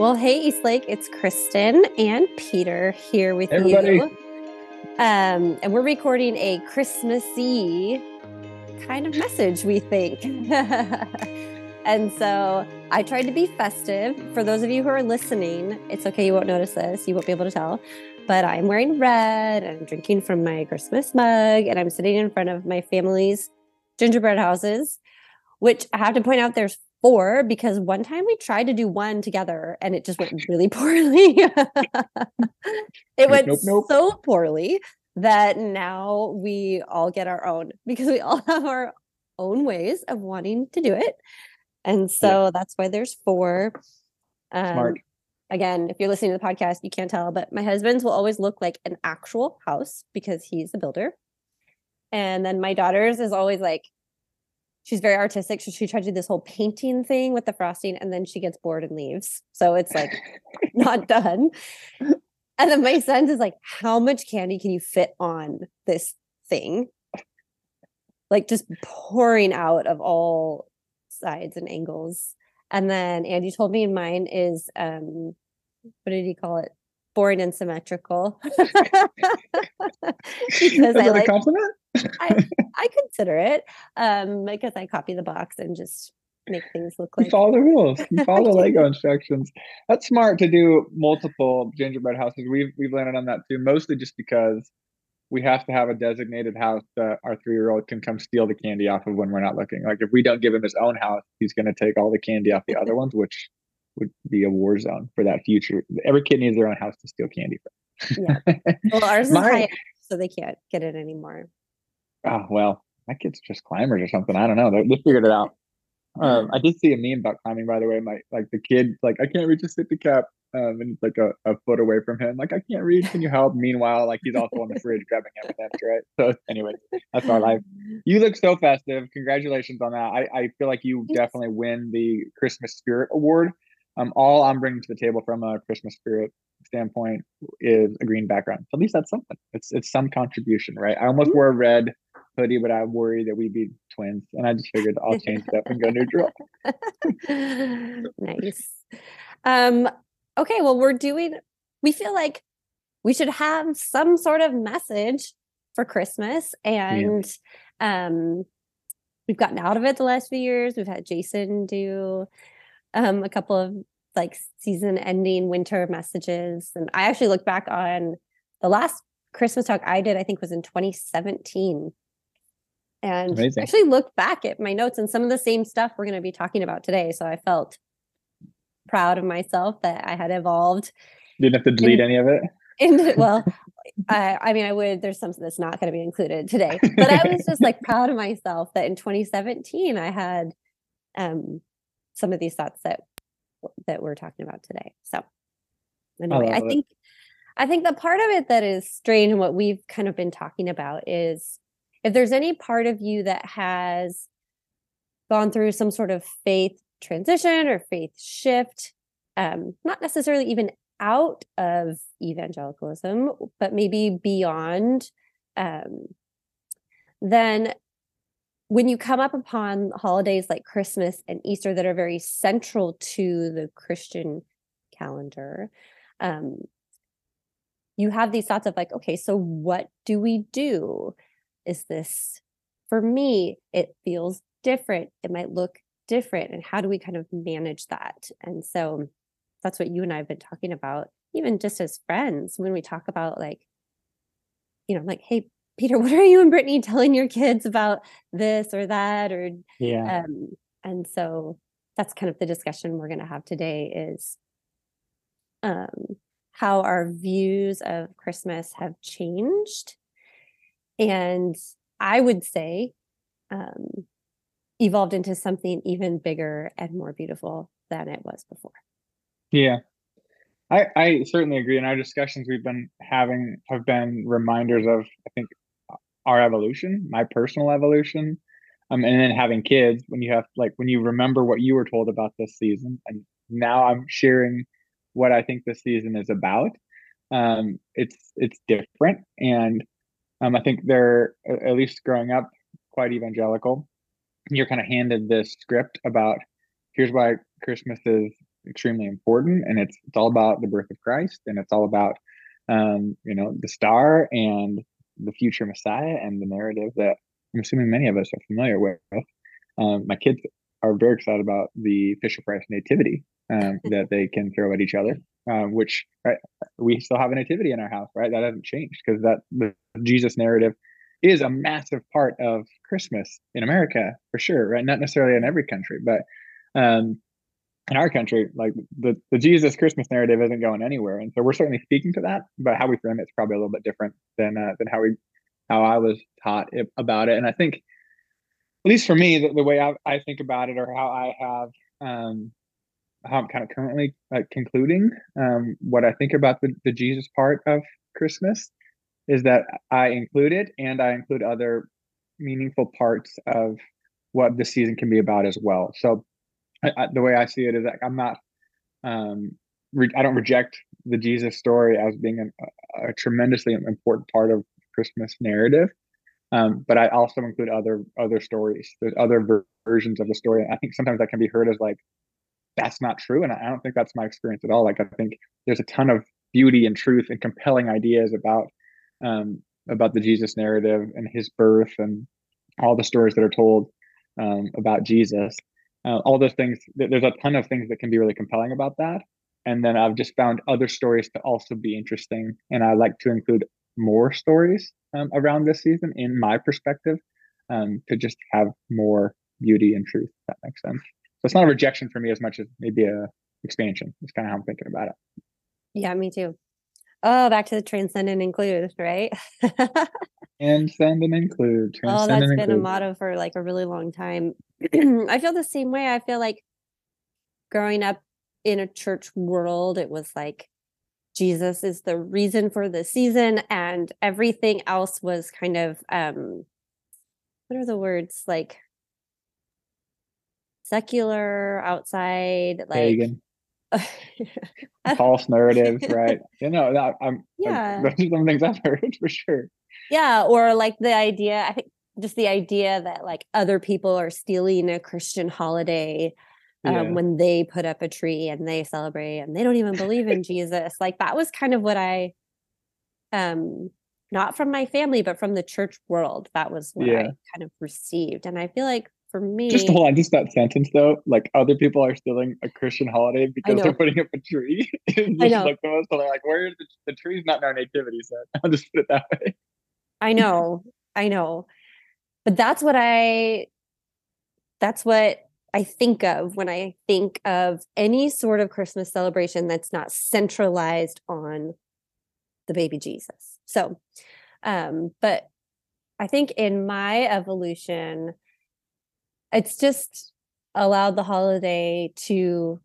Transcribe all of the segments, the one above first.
Well, hey, Eastlake, it's Kristen and Peter here with Everybody. you. Um, and we're recording a Christmassy kind of message, we think. and so I tried to be festive. For those of you who are listening, it's okay, you won't notice this, you won't be able to tell. But I'm wearing red and I'm drinking from my Christmas mug, and I'm sitting in front of my family's gingerbread houses, which I have to point out there's four because one time we tried to do one together and it just went really poorly. it went nope, nope. so poorly that now we all get our own because we all have our own ways of wanting to do it. And so that's why there's four. Um, Smart. Again, if you're listening to the podcast, you can't tell, but my husband's will always look like an actual house because he's a builder. And then my daughter's is always like she's very artistic. So she tried to do this whole painting thing with the frosting and then she gets bored and leaves. So it's like not done. And then my son's is like, how much candy can you fit on this thing? Like just pouring out of all sides and angles. And then Andy told me mine is um what did he call it? Boring and symmetrical. because Is I like compliment? I, I consider it um because I copy the box and just make things look like. You follow the rules. You follow the. Lego instructions. That's smart to do multiple gingerbread houses. We've we've landed on that too, mostly just because we have to have a designated house that our three year old can come steal the candy off of when we're not looking. Like if we don't give him his own house, he's gonna take all the candy off the other ones, which would be a war zone for that future. Every kid needs their own house to steal candy from. Yeah. well ours is My- high so they can't get it anymore. Oh well, my kids just climbers or something. I don't know. They, they figured it out. Um, I did see a meme about climbing, by the way. My like the kid, like I can't reach a sippy cap, um, and it's like a, a foot away from him. Like I can't reach. Can you help? Meanwhile, like he's also on the fridge grabbing M&Ms, right? So anyway, that's our life. You look so festive. Congratulations on that. I, I feel like you definitely win the Christmas Spirit Award. Um, all I'm bringing to the table from a Christmas spirit standpoint is a green background. So at least that's something. It's it's some contribution, right? I almost wore a red hoodie, but I worry that we'd be twins, and I just figured I'll change it up and go neutral. nice. Um, okay, well, we're doing, we feel like we should have some sort of message for Christmas. And um, we've gotten out of it the last few years. We've had Jason do um, a couple of like season ending winter messages. And I actually look back on the last Christmas talk I did, I think was in 2017. And Amazing. actually looked back at my notes and some of the same stuff we're going to be talking about today. So I felt proud of myself that I had evolved Didn't have to delete any of it. into, well, I, I mean, I would, there's something that's not going to be included today, but I was just like proud of myself that in 2017 I had um, some of these thoughts that, that we're talking about today. So anyway, I it. think, I think the part of it that is strange and what we've kind of been talking about is if there's any part of you that has gone through some sort of faith transition or faith shift, um, not necessarily even out of evangelicalism, but maybe beyond, um, then when you come up upon holidays like Christmas and Easter that are very central to the Christian calendar, um, you have these thoughts of like, okay, so what do we do? Is this for me? It feels different. It might look different. And how do we kind of manage that? And so that's what you and I have been talking about, even just as friends, when we talk about like, you know, like, hey, Peter, what are you and Brittany telling your kids about this or that? Or Yeah. um, and so that's kind of the discussion we're going to have today is um, how our views of Christmas have changed. And I would say um, evolved into something even bigger and more beautiful than it was before. Yeah. I, I certainly agree. And our discussions we've been having have been reminders of, I think, our evolution, my personal evolution. Um, and then having kids, when you have like when you remember what you were told about this season, and now I'm sharing what I think this season is about. Um, it's it's different, and um, I think they're at least growing up quite evangelical. You're kind of handed this script about here's why Christmas is extremely important, and it's it's all about the birth of Christ, and it's all about um, you know the star and the future Messiah and the narrative that I'm assuming many of us are familiar with. Um, my kids are very excited about the Fisher Price nativity um, that they can throw at each other, um, which right, we still have a nativity in our house, right? That hasn't changed because that the Jesus narrative is a massive part of Christmas in America for sure, right? Not necessarily in every country, but um, in our country, like the, the Jesus Christmas narrative isn't going anywhere, and so we're certainly speaking to that. But how we frame it is probably a little bit different than uh, than how we how I was taught it, about it. And I think, at least for me, the, the way I, I, think about it, or how I have um, how I'm kind of currently uh, concluding um, what I think about the, the Jesus part of Christmas is that I include it and I include other meaningful parts of what the season can be about as well. So I, I, the way I see it is I'm not, um, re- I don't reject the Jesus story as being an, a, a, tremendously important part of Christmas narrative. Um, but I also include other other stories. There's other ver- versions of the story. I think sometimes that can be heard as like that's not true, and I don't think that's my experience at all. Like I think there's a ton of beauty and truth and compelling ideas about um, about the Jesus narrative and his birth and all the stories that are told um, about Jesus uh, all those things there's a ton of things that can be really compelling about that. And then i've just found other stories to also be interesting and i like to include more stories um, around this season in my perspective um, to just have more beauty and truth that makes sense. So it's not a rejection for me as much as maybe a expansion it's kind of how i'm thinking about it. Yeah me too oh back to the transcend and include right Transcend and include. Transcend oh, that's been include. a motto for like a really long time. I feel the same way. I feel like growing up in a church world, it was like Jesus is the reason for the season, and everything else was kind of um what are the words like secular, outside, like Pagan. false narratives, right? You know, that I'm yeah. those are some things I've heard for sure yeah or like the idea i think just the idea that like other people are stealing a christian holiday um, yeah. when they put up a tree and they celebrate and they don't even believe in jesus like that was kind of what i um not from my family but from the church world that was what yeah. i kind of received and i feel like for me just hold on just that sentence though like other people are stealing a christian holiday because they're putting up a tree I know. like the most like where's the, the tree's not in our nativity set i'll just put it that way I know. I know. But that's what I that's what I think of when I think of any sort of Christmas celebration that's not centralized on the baby Jesus. So, um, but I think in my evolution, it's just allowed the holiday to,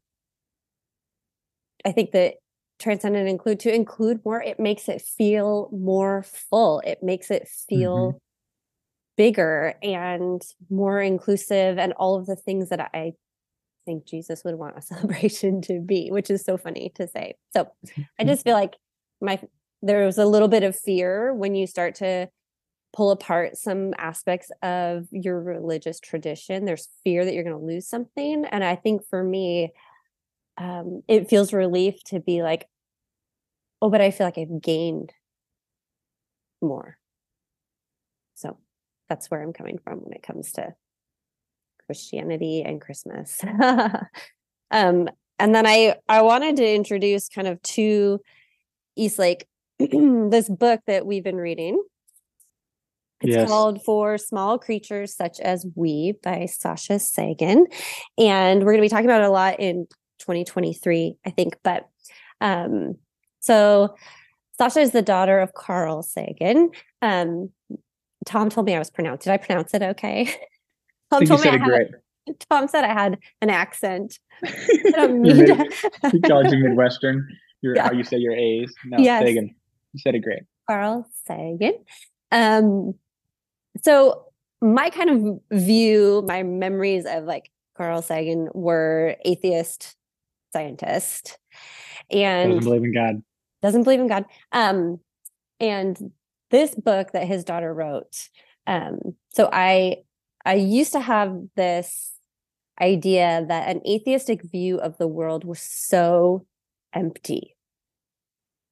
I think that transcend and include to include more it makes it feel more full it makes it feel mm-hmm. bigger and more inclusive and all of the things that i think jesus would want a celebration to be which is so funny to say so i mm-hmm. just feel like my there was a little bit of fear when you start to pull apart some aspects of your religious tradition there's fear that you're going to lose something and i think for me um, it feels relief to be like, oh, but I feel like I've gained more. So that's where I'm coming from when it comes to Christianity and Christmas. um, and then I I wanted to introduce kind of to Eastlake this book that we've been reading. It's yes. called For Small Creatures Such as We by Sasha Sagan. And we're going to be talking about it a lot in 2023, I think. But um, so Sasha is the daughter of Carl Sagan. Um, Tom told me I was pronounced. Did I pronounce it okay? Tom told me I had, Tom said I had an accent. he called you Midwestern. Your yeah. how you say your A's. No, yes. Sagan. You said it great. Carl Sagan. Um, so my kind of view, my memories of like Carl Sagan were atheist scientist and doesn't believe in God. Doesn't believe in God. Um, and this book that his daughter wrote. Um, so I I used to have this idea that an atheistic view of the world was so empty.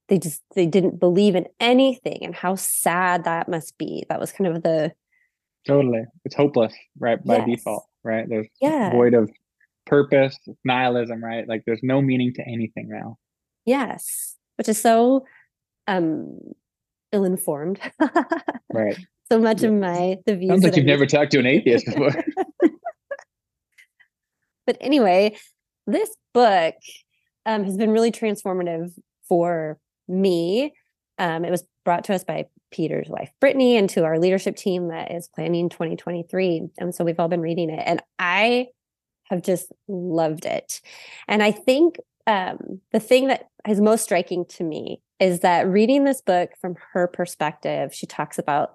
They just they didn't believe in anything and how sad that must be. That was kind of the totally. It's hopeless, right? By Yes. default, right? There's Yeah. void of purpose, nihilism, right? Like there's no meaning to anything now. yes, which is so um ill-informed. Right. so much Yeah. of my the views Sounds like that I you've never talked to an atheist before. but anyway, this book um, has been really transformative for me. Um, it was brought to us by Peter's wife, Brittany, and to our leadership team that is planning 2023. And so we've all been reading it, and I have just loved it. And I think um, the thing that is most striking to me is that reading this book from her perspective, she talks about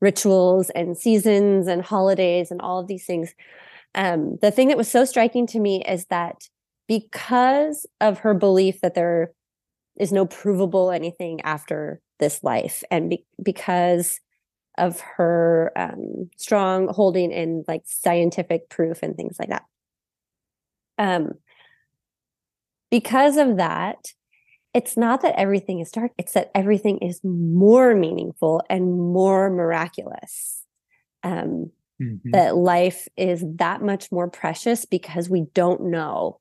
rituals and seasons and holidays and all of these things um, the thing that was so striking to me is that because of her belief that there is no provable anything after this life, and be- because of her um, strong holding in like scientific proof and things like that, um, because of that, it's not that everything is dark; it's that everything is more meaningful and more miraculous. Um, Mhm. that life is that much more precious because we don't know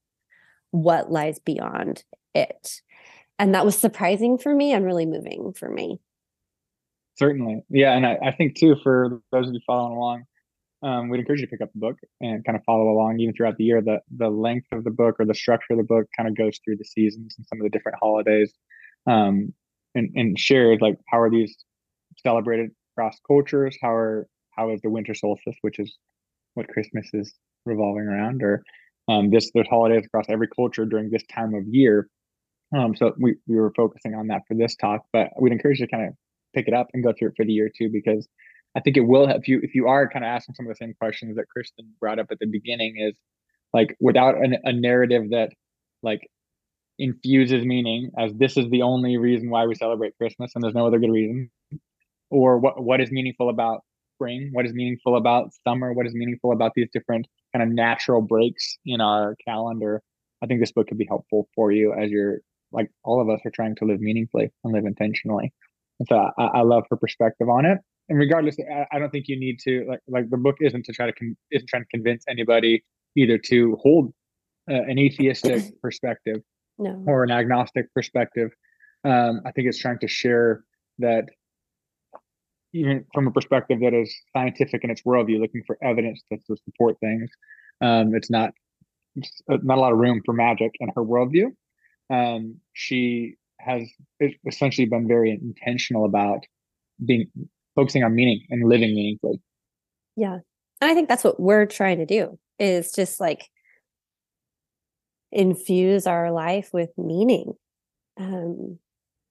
what lies beyond it. And that was surprising for me and really moving for me. Certainly. Yeah. And I, I think too, for those of you following along, um, we'd encourage you to pick up the book and kind of follow along even throughout the year. The the length of the book or the structure of the book kind of goes through the seasons and some of the different holidays. Um, and, and shares like how are these celebrated across cultures? How are how is the winter solstice, which is what Christmas is revolving around, or um, this there's holidays across every culture during this time of year. Um, so we, we were focusing on that for this talk, but we'd encourage you to kind of pick it up and go through it for the year too, because I think it will help you if you are kind of asking some of the same questions that Kristen brought up at the beginning is like without an, a narrative that like infuses meaning as this is the only reason why we celebrate Christmas and there's no other good reason, or what what is meaningful about spring, what is meaningful about summer, what is meaningful about these different kind of natural breaks in our calendar. I think this book could be helpful for you as you're like all of us are trying to live meaningfully and live intentionally. And so I, I love her perspective on it. And regardless, I, I don't think you need to like like the book isn't to try to con- isn't trying to convince anybody either to hold uh, an atheistic perspective No. or an agnostic perspective. Um, I think it's trying to share that even from a perspective that is scientific in its worldview, looking for evidence to, to support things. Um, it's not it's uh, not a lot of room for magic in her worldview. Um, she has essentially been very intentional about being focusing on meaning and living meaningfully. Yeah. And I think that's what we're trying to do is just like infuse our life with meaning. Um,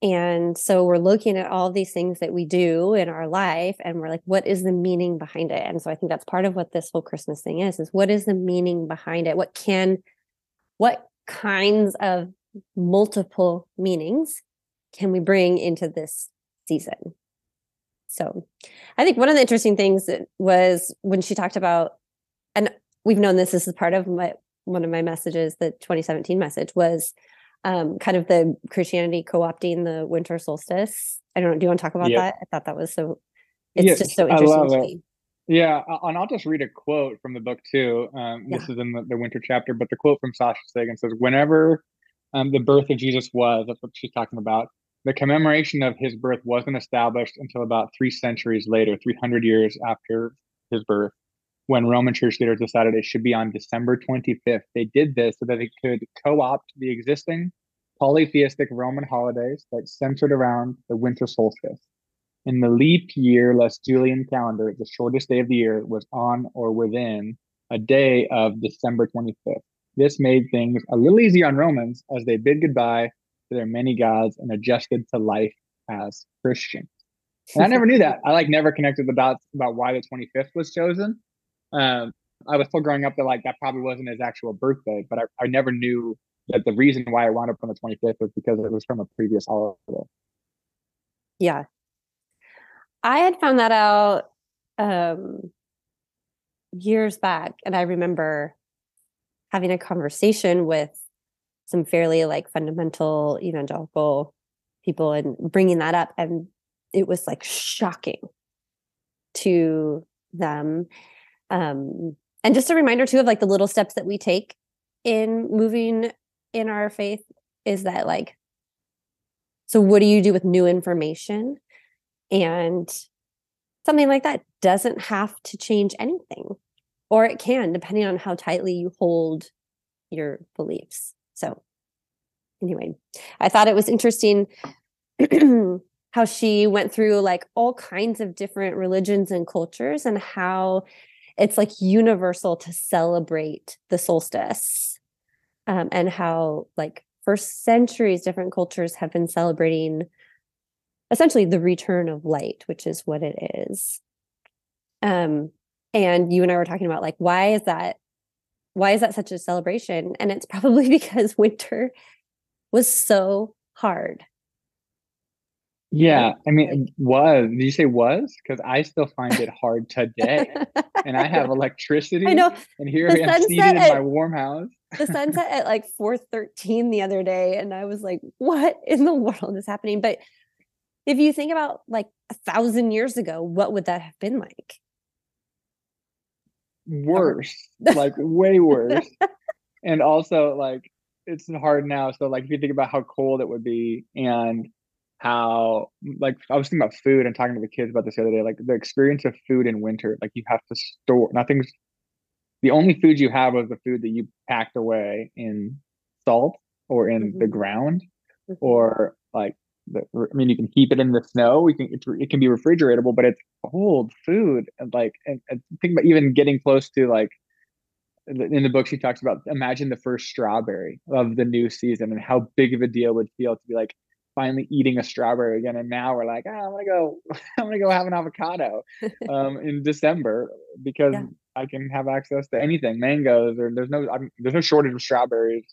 and so we're looking at all these things that we do in our life and we're like, what is the meaning behind it? And so I think that's part of what this whole Christmas thing is, is what is the meaning behind it? What can, what kinds of multiple meanings can we bring into this season? So I think one of the interesting things was when she talked about, and we've known this, this is part of my one of my messages, the 2017 message was um, kind of the Christianity co-opting the winter solstice. I don't know. Do you want to talk about Yep. that? I thought that was so. It's Yes, just so I interesting. love to it. me. Yeah, and I'll just read a quote from the book too. Um, This is in the, the winter chapter, but the quote from Sasha Sagan says, "Whenever um, the birth of Jesus was, that's what she's talking about. The commemoration of his birth wasn't established until about three centuries later, 300 years after his birth, when Roman church leaders decided it should be on December 25th. They did this so that they could co-opt the existing polytheistic Roman holidays that centered around the winter solstice." In the leap year, less Julian calendar, the shortest day of the year was on or within a day of December 25th. This made things a little easier on Romans as they bid goodbye to their many gods and adjusted to life as Christians. And I never knew that. I like never connected the dots about why the 25th was chosen. Um, I was still growing up that like that probably wasn't his actual birthday, but I, I never knew that the reason why I wound up on the 25th was because it was from a previous holiday. Yeah. I had found that out um years back and I remember having a conversation with some fairly like fundamental evangelical people and bringing that up and it was like shocking to them. Um and just a reminder too of like the little steps that we take in moving in our faith is that like so what do you do with new information? And something like that doesn't have to change anything or it can depending on how tightly you hold your beliefs. So anyway i thought it was interesting how she went through like all kinds of different religions and cultures and how it's like universal to celebrate the solstice um, and how like for centuries different cultures have been celebrating essentially the return of light which is what it is. Um and you and i were talking about like why is that why is that such a celebration and it's probably because winter was so hard yeah, I mean, was. Did you say was? Because I still find it hard today. and I have electricity. I know. And here I am seated in my warm house. the sunset at like 4:13 the other day and I was like, what in the world is happening? But if you think about like a thousand years ago, what would that have been like? Worse. like way worse. and also like it's hard now. So like if you think about how cold it would be and how like I was thinking about food and talking to the kids about this the other day, like the experience of food in winter, like you have to store nothing's the only food you have was the food that you packed away in salt or in mm-hmm. the ground mm-hmm. or like I mean you can keep it in the snow, we can it can be refrigeratable, but it's old food and like and, and think about even getting close to like in the book she talks about imagine the first strawberry of the new season and how big of a deal would feel to be like finally eating a strawberry again and now we're like oh, i'm gonna go i'm gonna go have an avocado um, in december because yeah. i can have access to anything mangoes or there's no I'm, there's no shortage of strawberries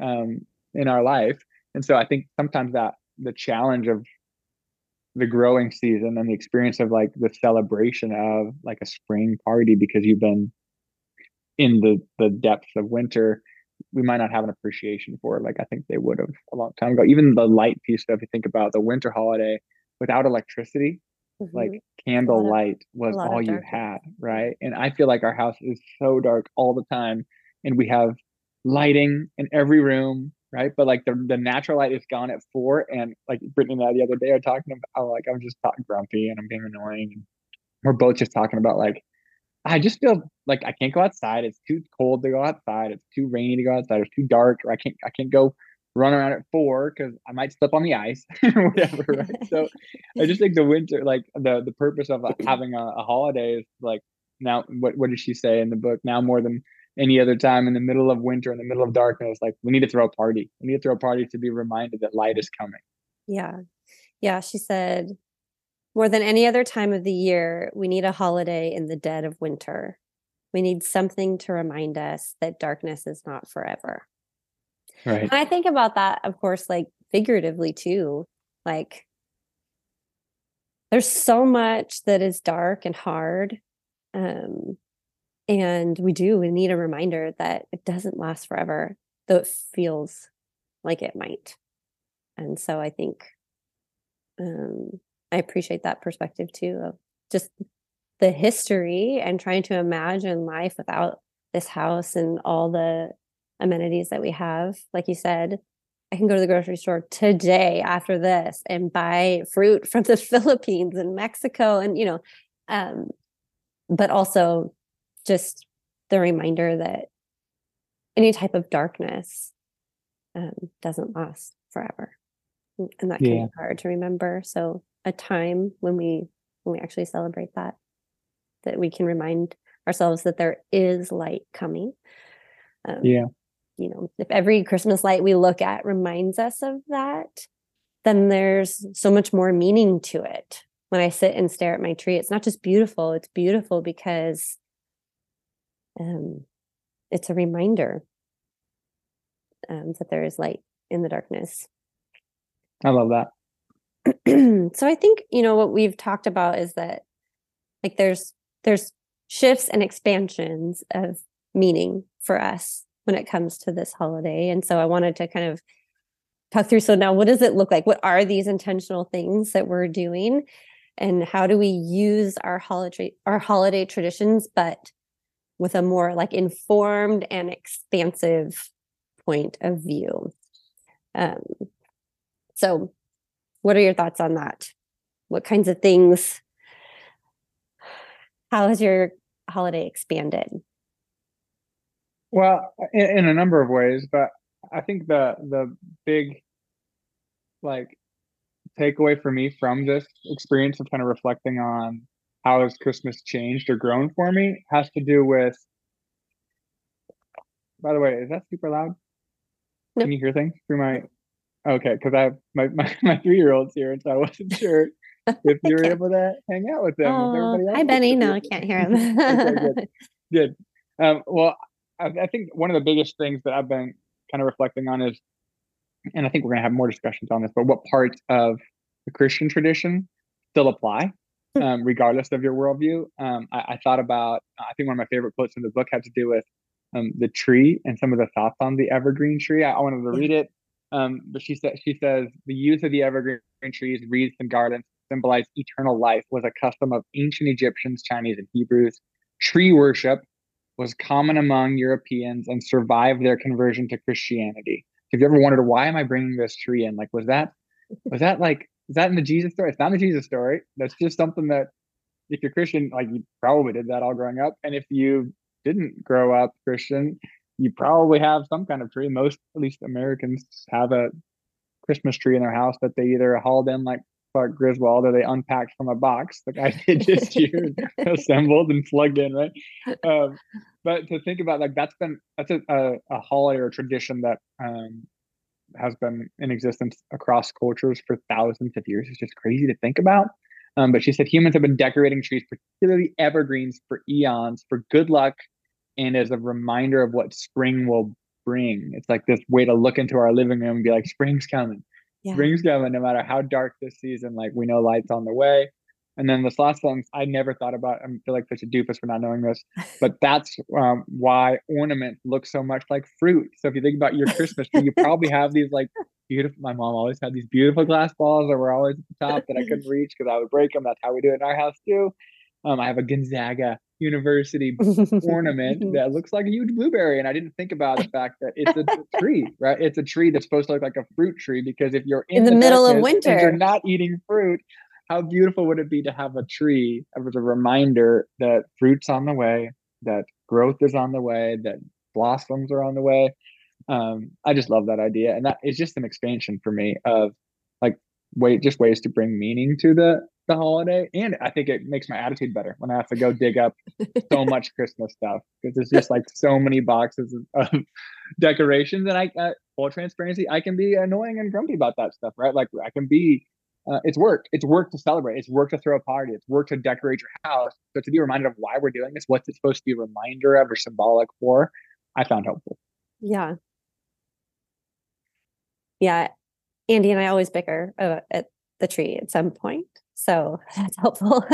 um, in our life and so i think sometimes that the challenge of the growing season and the experience of like the celebration of like a spring party because you've been in the the depths of winter we might not have an appreciation for it like I think they would have a long time ago. Even the light piece stuff, you think about the winter holiday without electricity, mm-hmm. like candle light was all you had, right? And I feel like our house is so dark all the time, and we have lighting in every room, right? But like the the natural light is gone at four, and like Brittany and I the other day are talking about like I'm just talking grumpy and I'm being annoying, and we're both just talking about like I just feel like I can't go outside. It's too cold to go outside. It's too rainy to go outside. It's too dark, or I can't I can't go run around at four because I might slip on the ice whatever. Right. so I just think the winter, like the the purpose of having a, a holiday is like now. What what did she say in the book? Now more than any other time in the middle of winter, in the middle of darkness, like we need to throw a party. We need to throw a party to be reminded that light is coming. Yeah. Yeah. She said, more than any other time of the year, we need a holiday in the dead of winter. We need something to remind us that darkness is not forever. Right. And I think about that, of course, like figuratively too. Like, there's so much that is dark and hard. Um, and we do, we need a reminder that it doesn't last forever, though it feels like it might. And so I think um, I appreciate that perspective too of just the history and trying to imagine life without this house and all the amenities that we have. Like you said, I can go to the grocery store today after this and buy fruit from the Philippines and Mexico and you know um but also just the reminder that any type of darkness um, doesn't last forever. And that can yeah. be hard to remember. So a time when we when we actually celebrate that that we can remind ourselves that there is light coming. Um, yeah. you know if every christmas light we look at reminds us of that then there's so much more meaning to it. When i sit and stare at my tree it's not just beautiful it's beautiful because um, it's a reminder um, that there is light in the darkness i love that so I think, you know, what we've talked about is that like there's there's shifts and expansions of meaning for us when it comes to this holiday. And so I wanted to kind of talk through so now what does it look like? What are these intentional things that we're doing? And how do we use our holiday our holiday traditions, but with a more like informed and expansive point of view? Um, so what are your thoughts on that? What kinds of things? How has your holiday expanded? Well, in, in a number of ways, but I think the the big like takeaway for me from this experience of kind of reflecting on how has Christmas changed or grown for me has to do with. By the way, is that super loud? No. Can you hear things through my? Okay, because I have my my, my three year olds here, and so I wasn't sure if you were able to hang out with them. Oh, hi, Benny. No. I can't hear Okay, him. good. Good. Um, well, I, I think one of the biggest things that I've been kind of reflecting on is, and I think we're going to have more discussions on this, but what parts of the Christian tradition still apply. Um, regardless of your worldview. Um, I, I thought about, I think one of my favorite quotes in the book had to do with um, the tree and some of the thoughts on the evergreen tree. I, I wanted to read it, um, but she said she says the use of the evergreen trees, wreaths, and garlands symbolize eternal life was a custom of ancient Egyptians, Chinese, and Hebrews. Tree worship was common among Europeans and survived their conversion to Christianity. Have you ever wondered why am I bringing this tree in? Like, was that was that like is that in the Jesus story? It's not the Jesus story. That's just something that if you're Christian, like you probably did that all growing up. And if you didn't grow up Christian, you probably have some kind of tree. Most, at least Americans, have a Christmas tree in their house that they either hauled in like Clark Griswold or they unpacked from a box, like I did this year, assembled and plugged in, right? Um, but to think about like that's been that's a, a, a holiday or a tradition that um, has been in existence across cultures for thousands of years. It's just crazy to think about. Um, but she said humans have been decorating trees, particularly evergreens, for eons for good luck and as a reminder of what spring will bring. It's like this way to look into our living room and be like, spring's coming. Yeah. Spring's coming, no matter how dark this season, like we know light's on the way. And then this last sentence, I never thought about. I feel like such a doofus for not knowing this, but that's um, why ornaments look so much like fruit. So if you think about your Christmas tree, you probably have these like beautiful. My mom always had these beautiful glass balls that were always at the top that I couldn't reach because I would break them. That's how we do it in our house too. Um, I have a Gonzaga University ornament that looks like a huge blueberry. And I didn't think about the fact that it's a tree, right? It's a tree that's supposed to look like a fruit tree because if you're in, In the middle of winter, and you're not eating fruit, how beautiful would it be to have a tree as a reminder that fruit's on the way, that growth is on the way, that blossoms are on the way? Um, I just love that idea. And that is just an expansion for me of like way just ways to bring meaning to the the holiday. And I think it makes my attitude better when I have to go dig up so much Christmas stuff because there's just like so many boxes of, of decorations. And I, uh, full transparency, I can be annoying and grumpy about that stuff, right? Like I can be, uh, it's work. It's work to celebrate. It's work to throw a party. It's work to decorate your house. So to be reminded of why we're doing this, what's it supposed to be a reminder of or symbolic for, I found helpful. Yeah. Yeah. Andy and I always bicker uh, at the tree at some point. So that's helpful.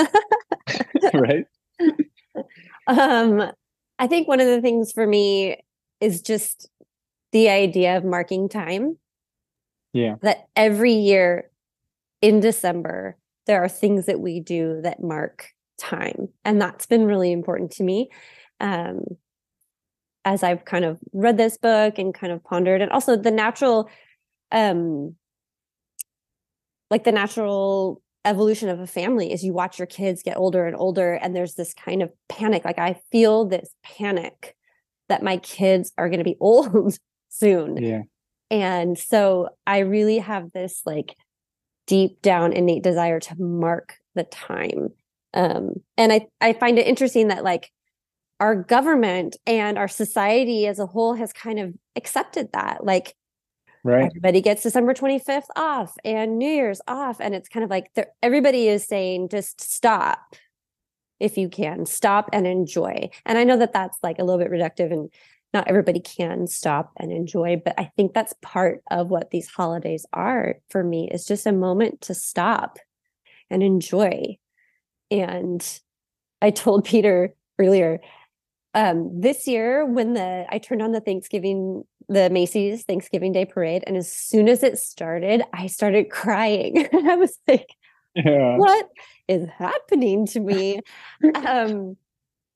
right? um, I think one of the things for me is just the idea of marking time. Yeah. That every year in December, there are things that we do that mark time. And that's been really important to me. Um, as I've kind of read this book and kind of pondered, and also the natural, um, like the natural evolution of a family is you watch your kids get older and older, and there's this kind of panic. Like I feel this panic that my kids are going to be old soon. Yeah. And so I really have this like deep down innate desire to mark the time. Um, and I, I find it interesting that like our government and our society as a whole has kind of accepted that. Like Right. everybody gets December 25th off and New Year's off. And it's kind of like everybody is saying just stop if you can, stop and enjoy. And I know that that's like a little bit reductive and not everybody can stop and enjoy, but I think that's part of what these holidays are for me is just a moment to stop and enjoy. And I told Peter earlier, um, this year when the I turned on the Thanksgiving the Macy's Thanksgiving Day parade, and as soon as it started, I started crying. I was like, Yeah. "What is happening to me?" um,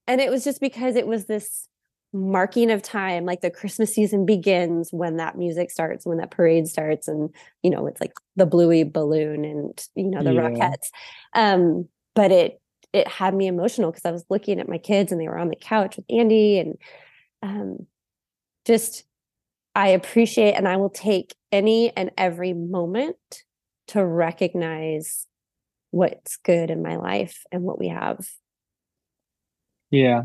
and it was just because it was this marking of time, like the Christmas season begins when that music starts, when that parade starts, and you know it's like the bluey balloon and you know the Yeah. Rockettes. Um, but it it had me emotional because I was looking at my kids and they were on the couch with Andy and um, just I appreciate and I will take any and every moment to recognize what's good in my life and what we have. Yeah.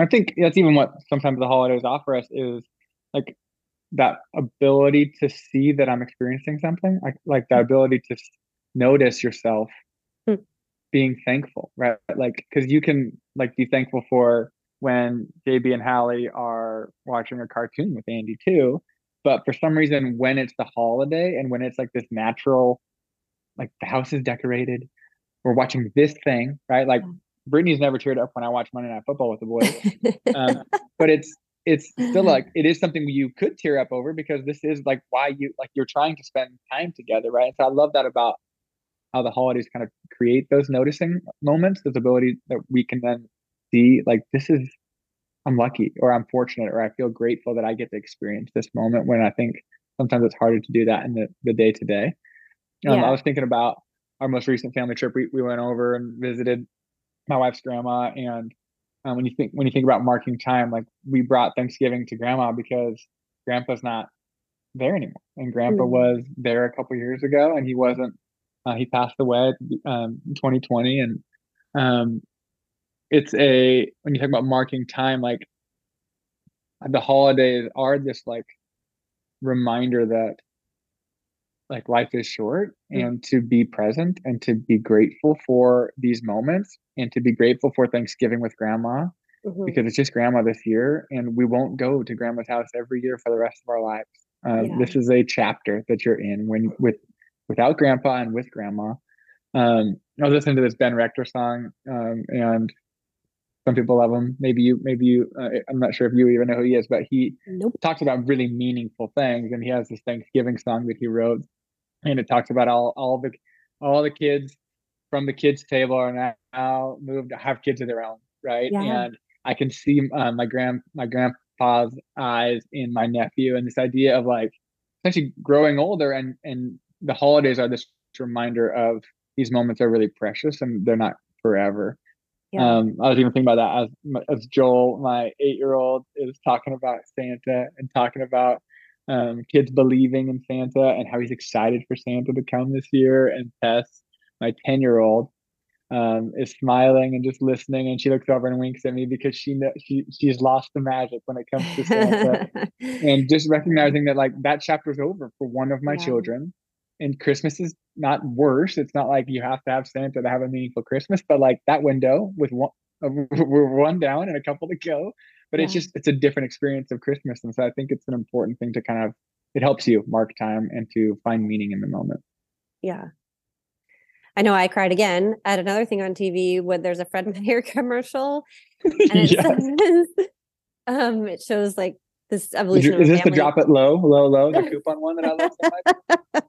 I think that's even what sometimes the holidays offer us is like that ability to see that I'm experiencing something, like like the ability to notice yourself Hmm. being thankful, right? Like because you can like be thankful for when JB and Hallie are watching a cartoon with Andy too. But for some reason, when it's the holiday and when it's like this natural, like the house is decorated, we're watching this thing, right? Like Yeah. Brittany's never teared up when I watch Monday Night Football with the boys. Um, but it's it's still like it is something you could tear up over because this is like why you like you're trying to spend time together right? So i love that about how the holidays kind of create those noticing moments this ability that we can then see like this is i'm lucky or i'm fortunate or i feel grateful that i get to experience this moment when i think sometimes it's harder to do that in the the day to day. Um, i was thinking about our most recent family trip. We, we went over and visited my wife's grandma and um, when you think when you think about marking time like we brought thanksgiving to grandma because grandpa's not there anymore and grandpa Mhm. was there a couple years ago and he wasn't uh, he passed away um, in 2020 and um, it's a when you talk about marking time like the holidays are this like reminder that like life is short Mm. and to be present and to be grateful for these moments and to be grateful for Thanksgiving with grandma Mhm. because it's just grandma this year and we won't go to grandma's house every year for the rest of our lives. Um, Yeah. This is a chapter that you're in when with without grandpa and with grandma. Um, I was listening to this Ben Rector song um, and some people love him. Maybe you, maybe you, uh, I'm not sure if you even know who he is, but he Nope. talks about really meaningful things and he has this Thanksgiving song that he wrote and it talks about all all the all the kids from the kids table are now, moved to have kids of their own right Yeah. and i can see uh, my grand my grandpa's eyes in my nephew and this idea of like essentially growing older and and the holidays are this reminder of these moments are really precious and they're not forever Yeah. um, I was even thinking about that as as Joel, my eight year old, is talking about Santa and talking about um, kids believing in Santa and how he's excited for Santa to come this year. And Tess, my ten year old, um, is smiling and just listening, and she looks over and winks at me because she she she's lost the magic when it comes to Santa and just recognizing that like that chapter's over for one of my Yeah. children and christmas is not worse it's not like you have to have santa to have a meaningful christmas but like that window with one we're one down and a couple to go but it's just it's a different experience of christmas and so i think it's an important thing to kind of it helps you mark time and to find meaning in the moment Yeah. I know I cried again at another thing on TV when there's a Fred Meyer commercial and it yes. says, um, it shows like this Is, evolution of is this the drop it low low low the coupon one that i love so much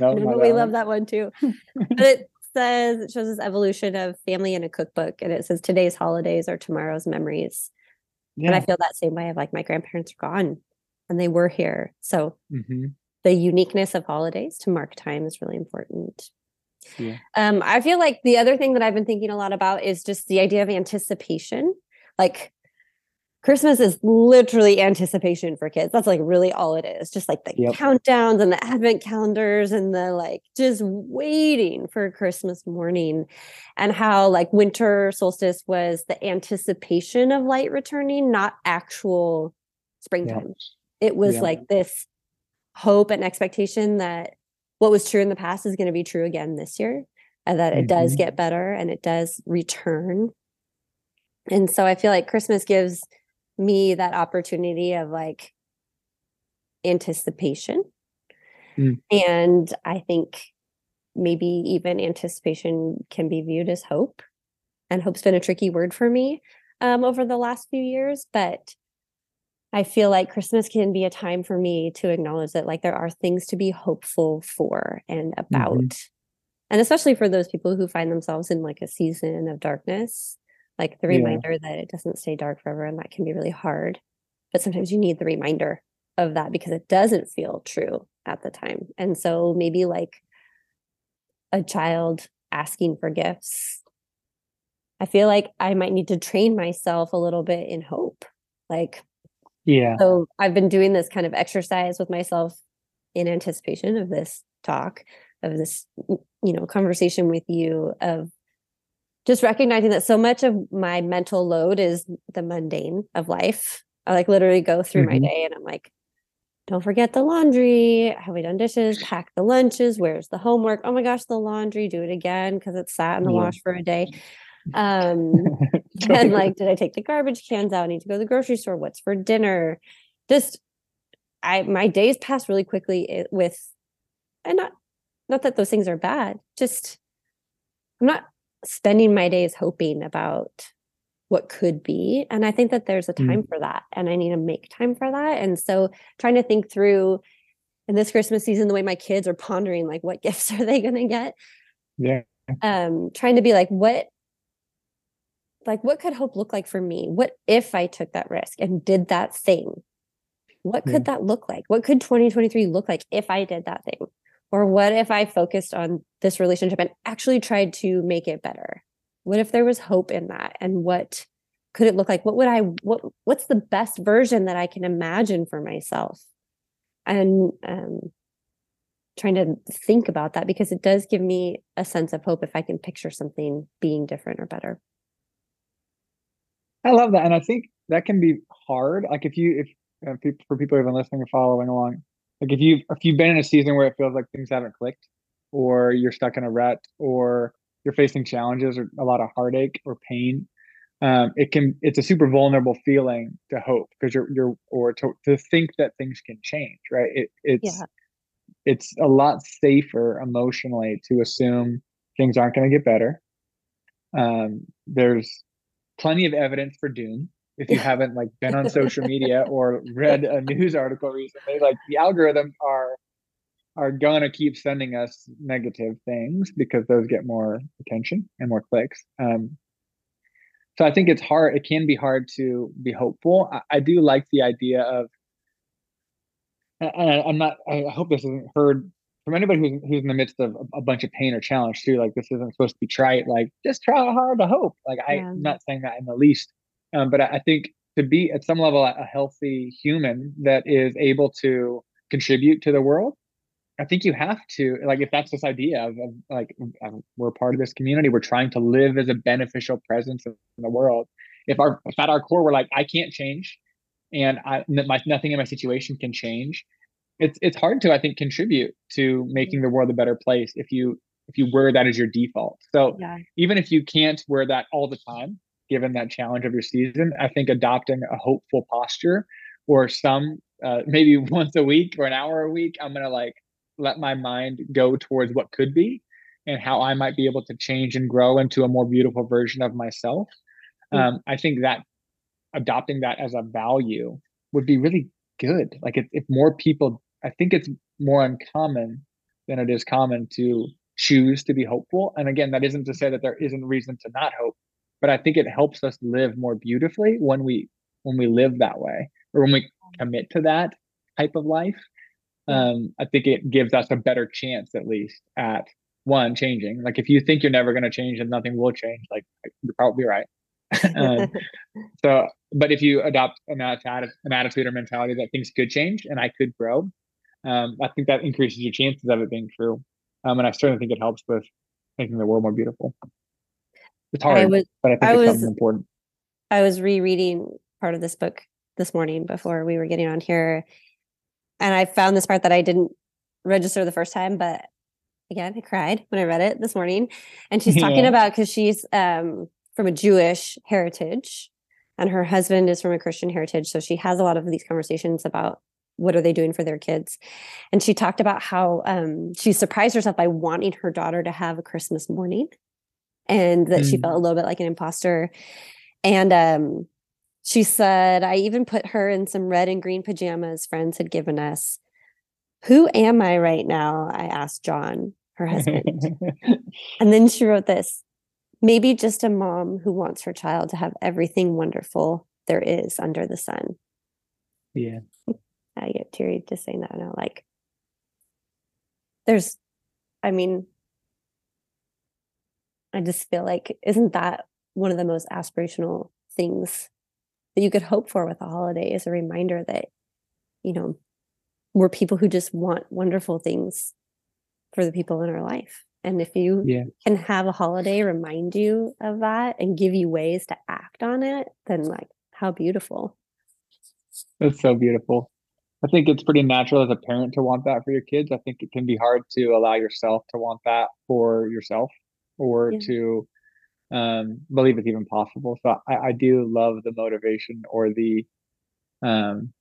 no, no, we that love that one too. but it says it shows this evolution of family in a cookbook, and it says today's holidays are tomorrow's memories. And I feel that same way of like my grandparents are gone, and they were here. So hmm the uniqueness of holidays to mark time is really important. Yeah. Um, I feel like the other thing that I've been thinking a lot about is just the idea of anticipation. Like Christmas is literally anticipation for kids. That's like really all it is. Just like the Yep. countdowns and the advent calendars and the like just waiting for Christmas morning and how like winter solstice was the anticipation of light returning, not actual springtime. It was Yeah. like this hope and expectation that what was true in the past is going to be true again this year and that it does Mhm. get better and it does return. And so I feel like Christmas gives me that opportunity of like anticipation. Mm. And I think maybe even anticipation can be viewed as hope. And hope's been a tricky word for me. um, over the last few years, but I feel like Christmas can be a time for me to acknowledge that like there are things to be hopeful for and about. Mm-hmm. And especially for those people who find themselves in like a season of darkness, like the reminder yeah. that it doesn't stay dark forever and that can be really hard. But sometimes you need the reminder of that because it doesn't feel true at the time. And so maybe like a child asking for gifts. I feel like I might need to train myself a little bit in hope. Like yeah. So I've been doing this kind of exercise with myself in anticipation of this talk, of this, you know, conversation with you of just recognizing that so much of my mental load is the mundane of life. I like literally go through mm-hmm. my day and I'm like, don't forget the laundry. Have we done dishes? Pack the lunches. Where's the homework? Oh my gosh, the laundry. Do it again because it's sat in the yeah. wash for a day. Um, and like, did I take the garbage cans out? I need to go to the grocery store. What's for dinner? Just, I my days pass really quickly with, and not, not that those things are bad. Just, I'm not spending my days hoping about what could be. And I think that there's a time mm. for that, and I need to make time for that. And so, trying to think through in this Christmas season, the way my kids are pondering, like, what gifts are they going to get? Yeah. Um, trying to be like, what like what could hope look like for me what if i took that risk and did that thing what could yeah. that look like what could 2023 look like if i did that thing or what if i focused on this relationship and actually tried to make it better? What if there was hope in that? And what could it look like? What would i what what's the best version that i can imagine for myself? And um trying to think about that because it does give me a sense of hope if i can picture something being different or better. I love that, and I think that can be hard. Like if you, if uh, for people been listening or following along, like if you if you've been in a season where it feels like things haven't clicked, or you're stuck in a rut, or you're facing challenges or a lot of heartache or pain, um, it can it's a super vulnerable feeling to hope because you're you're or to to think that things can change, right? It it's yeah. it's a lot safer emotionally to assume things aren't going to get better. Um, there's plenty of evidence for doom if you haven't like been on social media or read a news article recently like the algorithms are are gonna keep sending us negative things because those get more attention and more clicks um, so i think it's hard it can be hard to be hopeful i, I do like the idea of and I, i'm not i hope this isn't heard from anybody who's who's in the midst of a, bunch of pain or challenge too, like this isn't supposed to be trite. Like just try hard to hope. Like I, am not saying that in the least, um, but I, I, think to be at some level a healthy human that is able to contribute to the world, I think you have to like if that's this idea of, of like we're part of this community, we're trying to live as a beneficial presence in the world. If our if at our core we're like I can't change, and I my nothing in my situation can change it's it's hard to I think contribute to making the world a better place if you if you wear that as your default. So yeah. even if you can't wear that all the time, given that challenge of your season, I think adopting a hopeful posture or some uh, maybe once a week or an hour a week, I'm gonna like let my mind go towards what could be and how I might be able to change and grow into a more beautiful version of myself. Mm-hmm. Um, I think that adopting that as a value would be really good. Like if, if more people I think it's more uncommon than it is common to choose to be hopeful. And again, that isn't to say that there isn't reason to not hope, but I think it helps us live more beautifully when we when we live that way or when we commit to that type of life. Um, I think it gives us a better chance, at least, at one changing. Like if you think you're never going to change and nothing will change, like you're probably right. um, so, but if you adopt an, an attitude or mentality that things could change and I could grow, um, I think that increases your chances of it being true. Um, and I certainly think it helps with making the world more beautiful. It's hard, I was, but I think I was, important. I was rereading part of this book this morning before we were getting on here. And I found this part that I didn't register the first time, but again, I cried when I read it this morning. And she's talking yeah. about because she's um, from a Jewish heritage and her husband is from a Christian heritage. So she has a lot of these conversations about what are they doing for their kids and she talked about how um, she surprised herself by wanting her daughter to have a christmas morning and that mm. she felt a little bit like an imposter And um, she said, I even put her in some red and green pajamas friends had given us. Who am I right now? I asked John, her husband. and then she wrote this maybe just a mom who wants her child to have everything wonderful there is under the sun. Yeah. I get teary just saying that now. Like, there's, I mean, I just feel like, isn't that one of the most aspirational things that you could hope for with a holiday is a reminder that, you know, we're people who just want wonderful things for the people in our life. And if you Yeah. can have a holiday remind you of that and give you ways to act on it, then like how beautiful. That's so beautiful. I think it's pretty natural as a parent to want that for your kids. I think it can be hard to allow yourself to want that for yourself or Yeah. to um, believe it's even possible. So I, I do love the motivation or the um,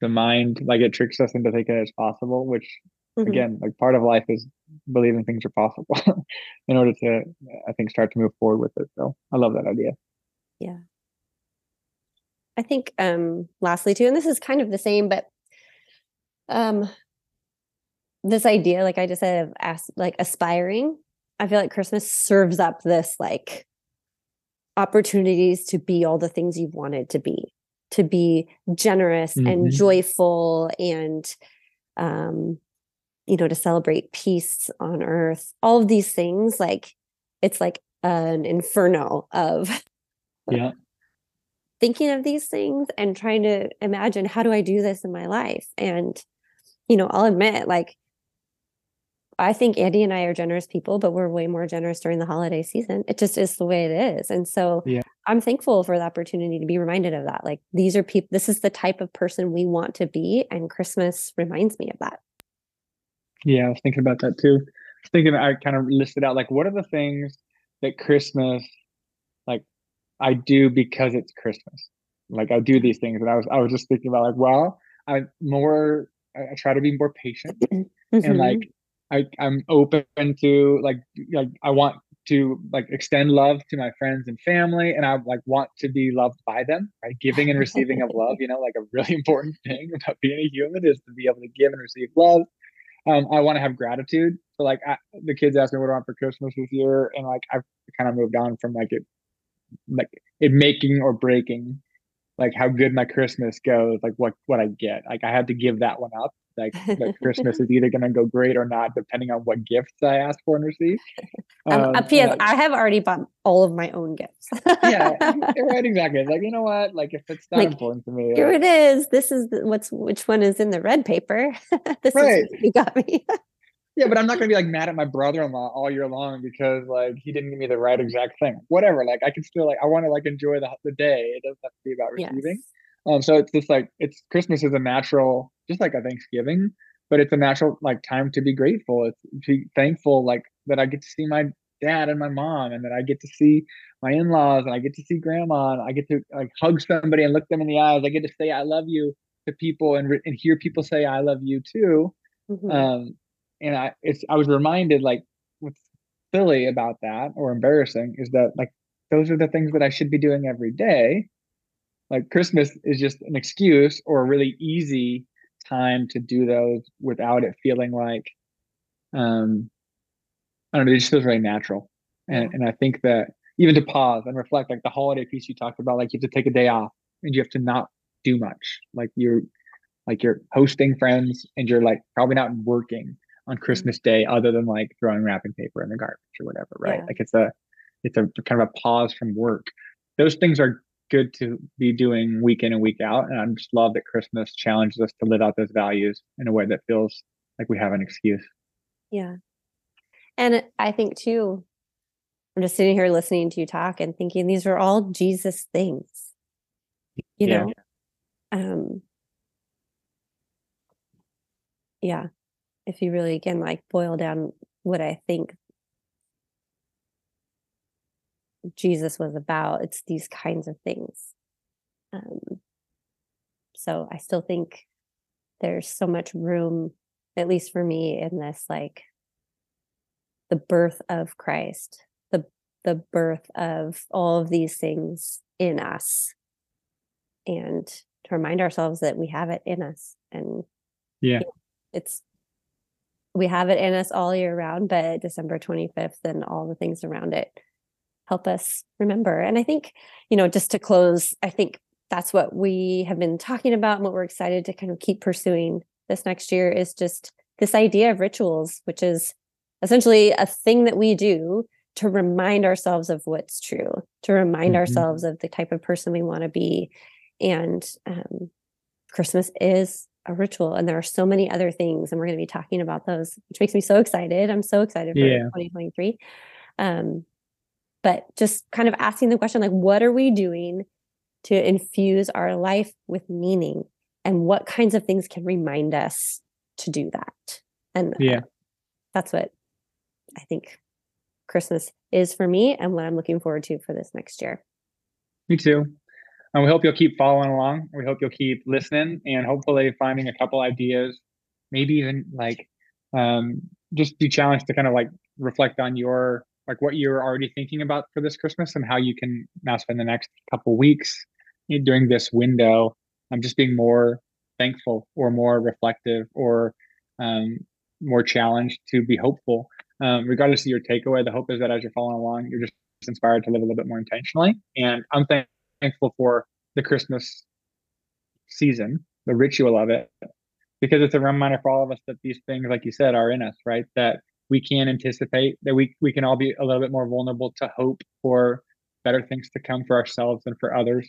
the mind, like it tricks us into thinking it's possible, which Mhm. again, like part of life is believing things are possible in order to, I think, start to move forward with it. So I love that idea. Yeah. I think um lastly too, and this is kind of the same, but um this idea, like I just said, of as like aspiring, I feel like Christmas serves up this like opportunities to be all the things you've wanted to be, to be generous and Mhm. joyful and um you know to celebrate peace on earth all of these things like it's like an inferno of Yeah. thinking of these things and trying to imagine how do I do this in my life? And, you know, I'll admit, like, I think Andy and I are generous people, but we're way more generous during the holiday season. It just is the way it is. And so Yeah. I'm thankful for the opportunity to be reminded of that. Like, these are people, this is the type of person we want to be. And Christmas reminds me of that. Yeah, I was thinking about that too. I was thinking I kind of listed out like what are the things that Christmas like I do because it's Christmas. Like I do these things and I was I was just thinking about like, well, I'm more I, I try to be more patient and Mhm. like I I'm open to like like I want to like extend love to my friends and family and I like want to be loved by them, right? Giving and receiving of love, you know, like a really important thing about being a human is to be able to give and receive love. Um, I want to have gratitude. So like I, the kids asked me what I want for Christmas this year, and like I've kind of moved on from like it, like it making or breaking, like how good my Christmas goes, like what what I get. Like I had to give that one up. Like that Christmas is either gonna go great or not, depending on what gifts I ask for and receive. Um, Um, P.S. I have already bought all of my own gifts. yeah, right, exactly. Like you know what? Like if it's not Like, important to me, Here like, it is. This is the, what's which one is in the red paper. this Right. is what you got me. Yeah, but I'm not gonna be like mad at my brother-in-law all year long because like he didn't give me the right exact thing. Whatever. Like I can still like I want to like enjoy the the day. It doesn't have to be about receiving. yes. Um, so it's just like it's Christmas is a natural, just like a Thanksgiving, but it's a natural like time to be grateful. It's to be thankful like that I get to see my dad and my mom, and that I get to see my in-laws, and I get to see grandma, and I get to like hug somebody and look them in the eyes. I get to say I love you to people and re- and hear people say I love you too Mhm. um and i it's i was reminded like what's silly about that or embarrassing is that like those are the things that i should be doing every day. Like christmas is just an excuse or a really easy time to do those without it feeling like um i don't know it just feels very natural. And, and i think that even to pause and reflect like the holiday piece you talked about like you have to take a day off and you have to not do much. Like you're like you're hosting friends and you're like probably not working on Christmas Day other than like throwing wrapping paper in the garbage or whatever, right? Yeah. Like it's a it's a kind of a pause from work. Those things are good to be doing week in and week out. And I just love that Christmas challenges us to live out those values in a way that feels like we have an excuse. Yeah. And I think too, I'm just sitting here listening to you talk and thinking these are all Jesus things. You Yeah. know? Um yeah. If you really again like boil down what I think Jesus was about, it's these kinds of things. Um so I still think there's so much room, at least for me, in this like the birth of Christ, the the birth of all of these things in us and to remind ourselves that we have it in us and Yeah. it's we have it in us all year round but december 25th and all the things around it help us remember and i think you know just to close i think that's what we have been talking about and what we're excited to kind of keep pursuing this next year is just this idea of rituals which is essentially a thing that we do to remind ourselves of what's true to remind Mhm. ourselves of the type of person we want to be and um, christmas is a ritual and there are so many other things and we're going to be talking about those which makes me so excited i'm so excited for Yeah. 2023 um, but just kind of asking the question like what are we doing to infuse our life with meaning and what kinds of things can remind us to do that and uh, Yeah. that's what i think christmas is for me and what i'm looking forward to for this next year Me too. And we hope you'll keep following along. We hope you'll keep listening and hopefully finding a couple ideas, maybe even like um, just be challenged to kind of like reflect on your like what you're already thinking about for this Christmas and how you can now spend the next couple weeks in- during this window. I'm just being more thankful or more reflective or um, more challenged to be hopeful. Um, regardless of your takeaway, the hope is that as you're following along, you're just inspired to live a little bit more intentionally. And I'm thank- thankful for the Christmas season, the ritual of it, because it's a reminder for all of us that these things, like you said, are in us, right? That we can anticipate, that we we can all be a little bit more vulnerable to hope for better things to come for ourselves and for others.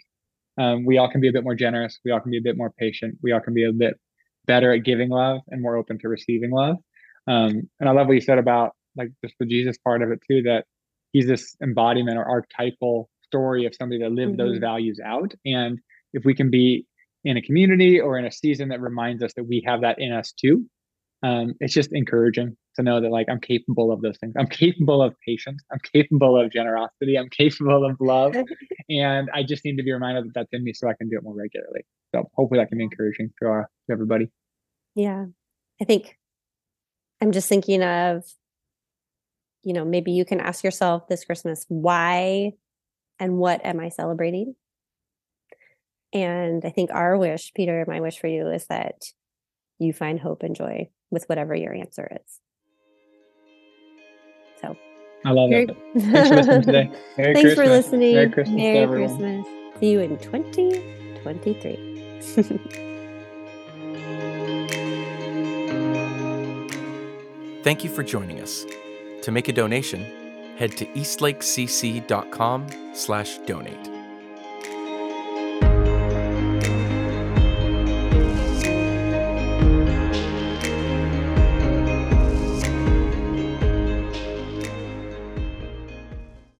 Um, we all can be a bit more generous. We all can be a bit more patient. We all can be a bit better at giving love and more open to receiving love. Um, and I love what you said about like just the Jesus part of it too, that he's this embodiment or archetypal story of somebody that lived those Mhm. values out. And if we can be in a community or in a season that reminds us that we have that in us too, um, it's just encouraging to know that like I'm capable of those things. I'm capable of patience. I'm capable of generosity. I'm capable of love, and I just need to be reminded that that's in me so I can do it more regularly. So hopefully that can be encouraging to, uh, to everybody. Yeah. I think I'm just thinking of, you know, maybe you can ask yourself this Christmas, why and what am I celebrating? And I think our wish, Peter, my wish for you is that you find hope and joy with whatever your answer is. So, I love Merry- it. Thanks for listening today. Merry Thanks for listening. Merry Christmas to Merry everyone. Christmas. See you in 2023. Thank you for joining us. To make a donation, head to eastlakecc.com slash donate.